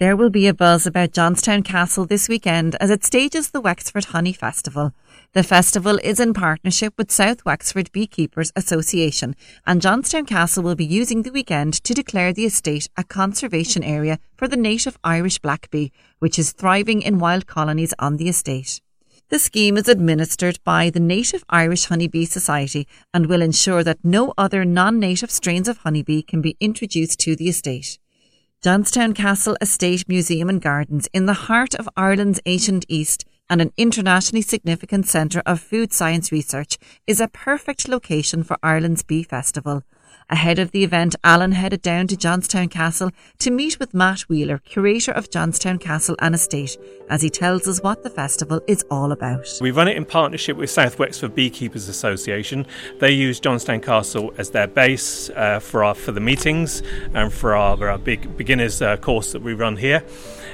There will be a buzz about Johnstown Castle this weekend as it stages the Wexford Honey Festival. The festival is in partnership with South Wexford Beekeepers Association, and Johnstown Castle will be using the weekend to declare the estate a conservation area for the native Irish black bee, which is thriving in wild colonies on the estate. The scheme is administered by the Native Irish Honeybee Society and will ensure that no other non native strains of honeybee can be introduced to the estate. Johnstown Castle Estate Museum and Gardens, in the heart of Ireland's ancient East and an internationally significant centre of food science research, is a perfect location for Ireland's Bee Festival. Ahead of the event, Alan headed down to Johnstown Castle to meet with Matt Wheeler, curator of Johnstown Castle and Estate, as he tells us what the festival is all about. We run it in partnership with South Wexford Beekeepers Association. They use Johnstown Castle as their base uh, for our for the meetings and for our, for our big beginners uh, course that we run here.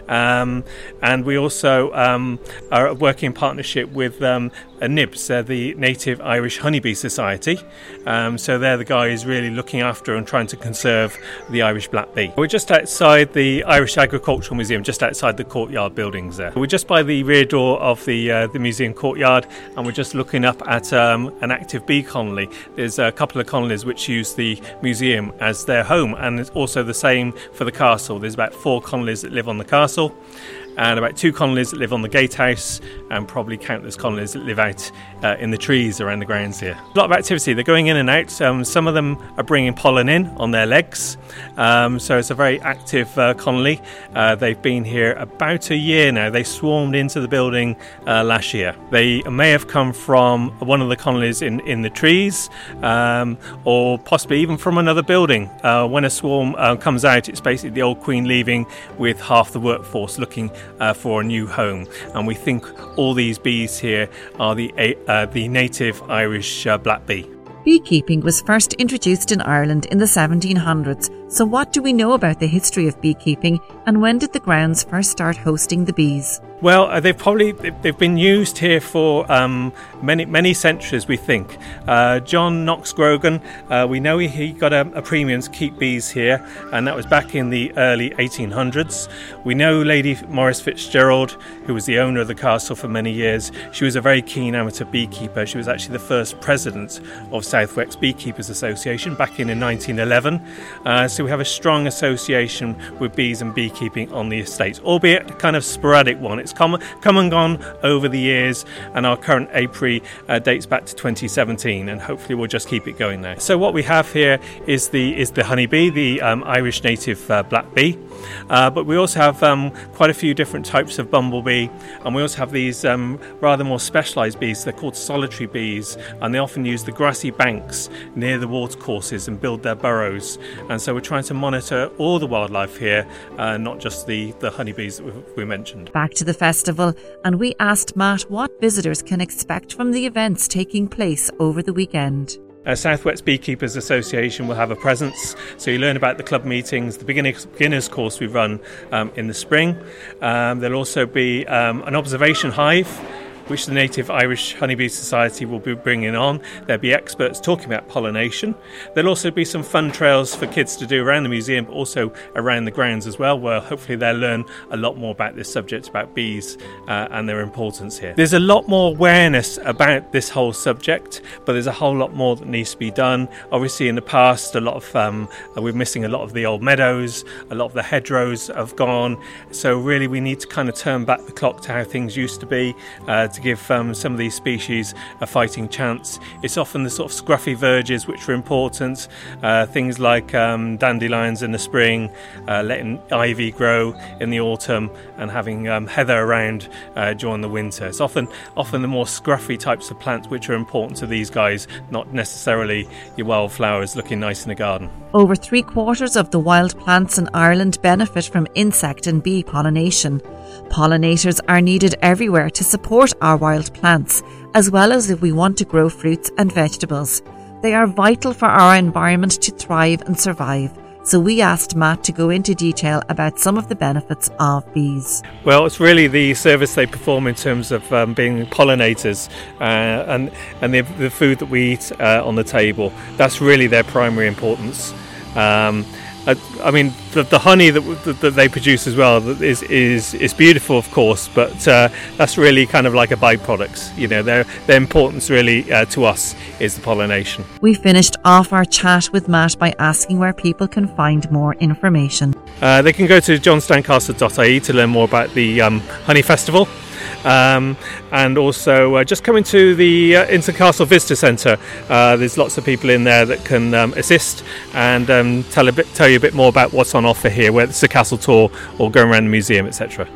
Um, and we also um, are working in partnership with um, A NIHBS, uh, the Native Irish Honeybee Society. Um, so they're the guys really looking after and trying to conserve the Irish black bee. We're just outside the Irish Agricultural Museum, just outside the courtyard buildings there. We're just by the rear door of the uh, the museum courtyard, and we're just looking up at um, an active bee colony. There's a couple of colonies which use the museum as their home, and it's also the same for the castle. There's about four colonies that live on the castle and about two colonies that live on the gatehouse, and probably countless colonies that live out uh, in the trees around the grounds here. A lot of activity. They're going in and out. Um, some of them are bringing pollen in on their legs, um, so it's a very active uh. Uh, they've been here about a year now. They swarmed into the building uh, last year. They may have come from one of the colonies in, in the trees, um, or possibly even from another building. Uh, when a swarm uh, comes out, it's basically the old queen leaving with half the workforce looking uh, for a new home. And we think all these bees here are the, uh, the native Irish uh, black bee. Beekeeping was first introduced in Ireland in the 1700s, so what do we know about the history of beekeeping and when did the grounds first start hosting the bees? Well, uh, they've probably they've been used here for um, many many centuries. We think uh, John Knox Grogan. Uh, we know he, he got a, a, premium to keep bees here, and that was back in the early 1800s. We know Lady Maurice Fitzgerald, who was the owner of the castle for many years. She was a very keen amateur beekeeper. She was actually the first president of South Beekeepers Association back in, in 1911. So we have a strong association with bees and beekeeping on the estate, albeit a kind of sporadic one. It's come, come and gone over the years, and our current apiary uh, dates back to 2017, and hopefully we'll just keep it going there. So what we have here is the is the honeybee, the um, Irish native uh, black bee, uh, but we also have um, quite a few different types of bumblebee, and we also have these um, rather more specialised bees. They're called solitary bees, and they often use the grassy banks near the watercourses and build their burrows. And so we're trying to monitor all the wildlife here, uh, not just the the honeybees that we mentioned. Back to the festival, and we asked Matt what visitors can expect from the events taking place over the weekend. Uh, South Wexford Beekeepers Association will have a presence, so you learn about the club meetings, the beginners, beginners course we run um, in the spring. Um, there'll also be um, an observation hive which the Native Irish Honeybee Society will be bringing on. There'll be experts talking about pollination. There'll also be some fun trails for kids to do around the museum, but also around the grounds as well, where hopefully they'll learn a lot more about this subject, about bees uh, and their importance here. There's a lot more awareness about this whole subject, but there's a whole lot more that needs to be done. Obviously, in the past, a lot of um, we're missing a lot of the old meadows, a lot of the hedgerows have gone. So really, we need to kind of turn back the clock to how things used to be. Uh, to give um, some of these species a fighting chance. It's often the sort of scruffy verges which are important, uh, things like um, dandelions in the spring, uh, letting ivy grow in the autumn, and having um, heather around uh, during the winter. It's often often the more scruffy types of plants which are important to these guys, not necessarily your wildflowers looking nice in the garden. Over three quarters of the wild plants in Ireland benefit from insect and bee pollination. Pollinators are needed everywhere to support our wild plants, as well as if we want to grow fruits and vegetables. They are vital for our environment to thrive and survive. So we asked Matt to go into detail about some of the benefits of bees. Well, it's really the service they perform in terms of um, being pollinators uh, and and the, the, food that we eat uh, on the table. That's really their primary importance. Um, uh, I mean, the, the honey that, that, that, they produce as well is is, is beautiful, of course, but uh, that's really kind of like a byproduct. You know, their their importance really uh, to us is the pollination. We finished off our chat with Matt by asking where people can find more information. Uh, they can go to johnstowncastle.ie to learn more about the um, Honey Festival. Um, and also uh, just coming to the uh, Johnstown Castle Visitor Centre. Uh, there's lots of people in there that can um, assist and um, tell a bit, tell you a bit more about what's on offer here, whether it's a castle tour or going around the museum, etc.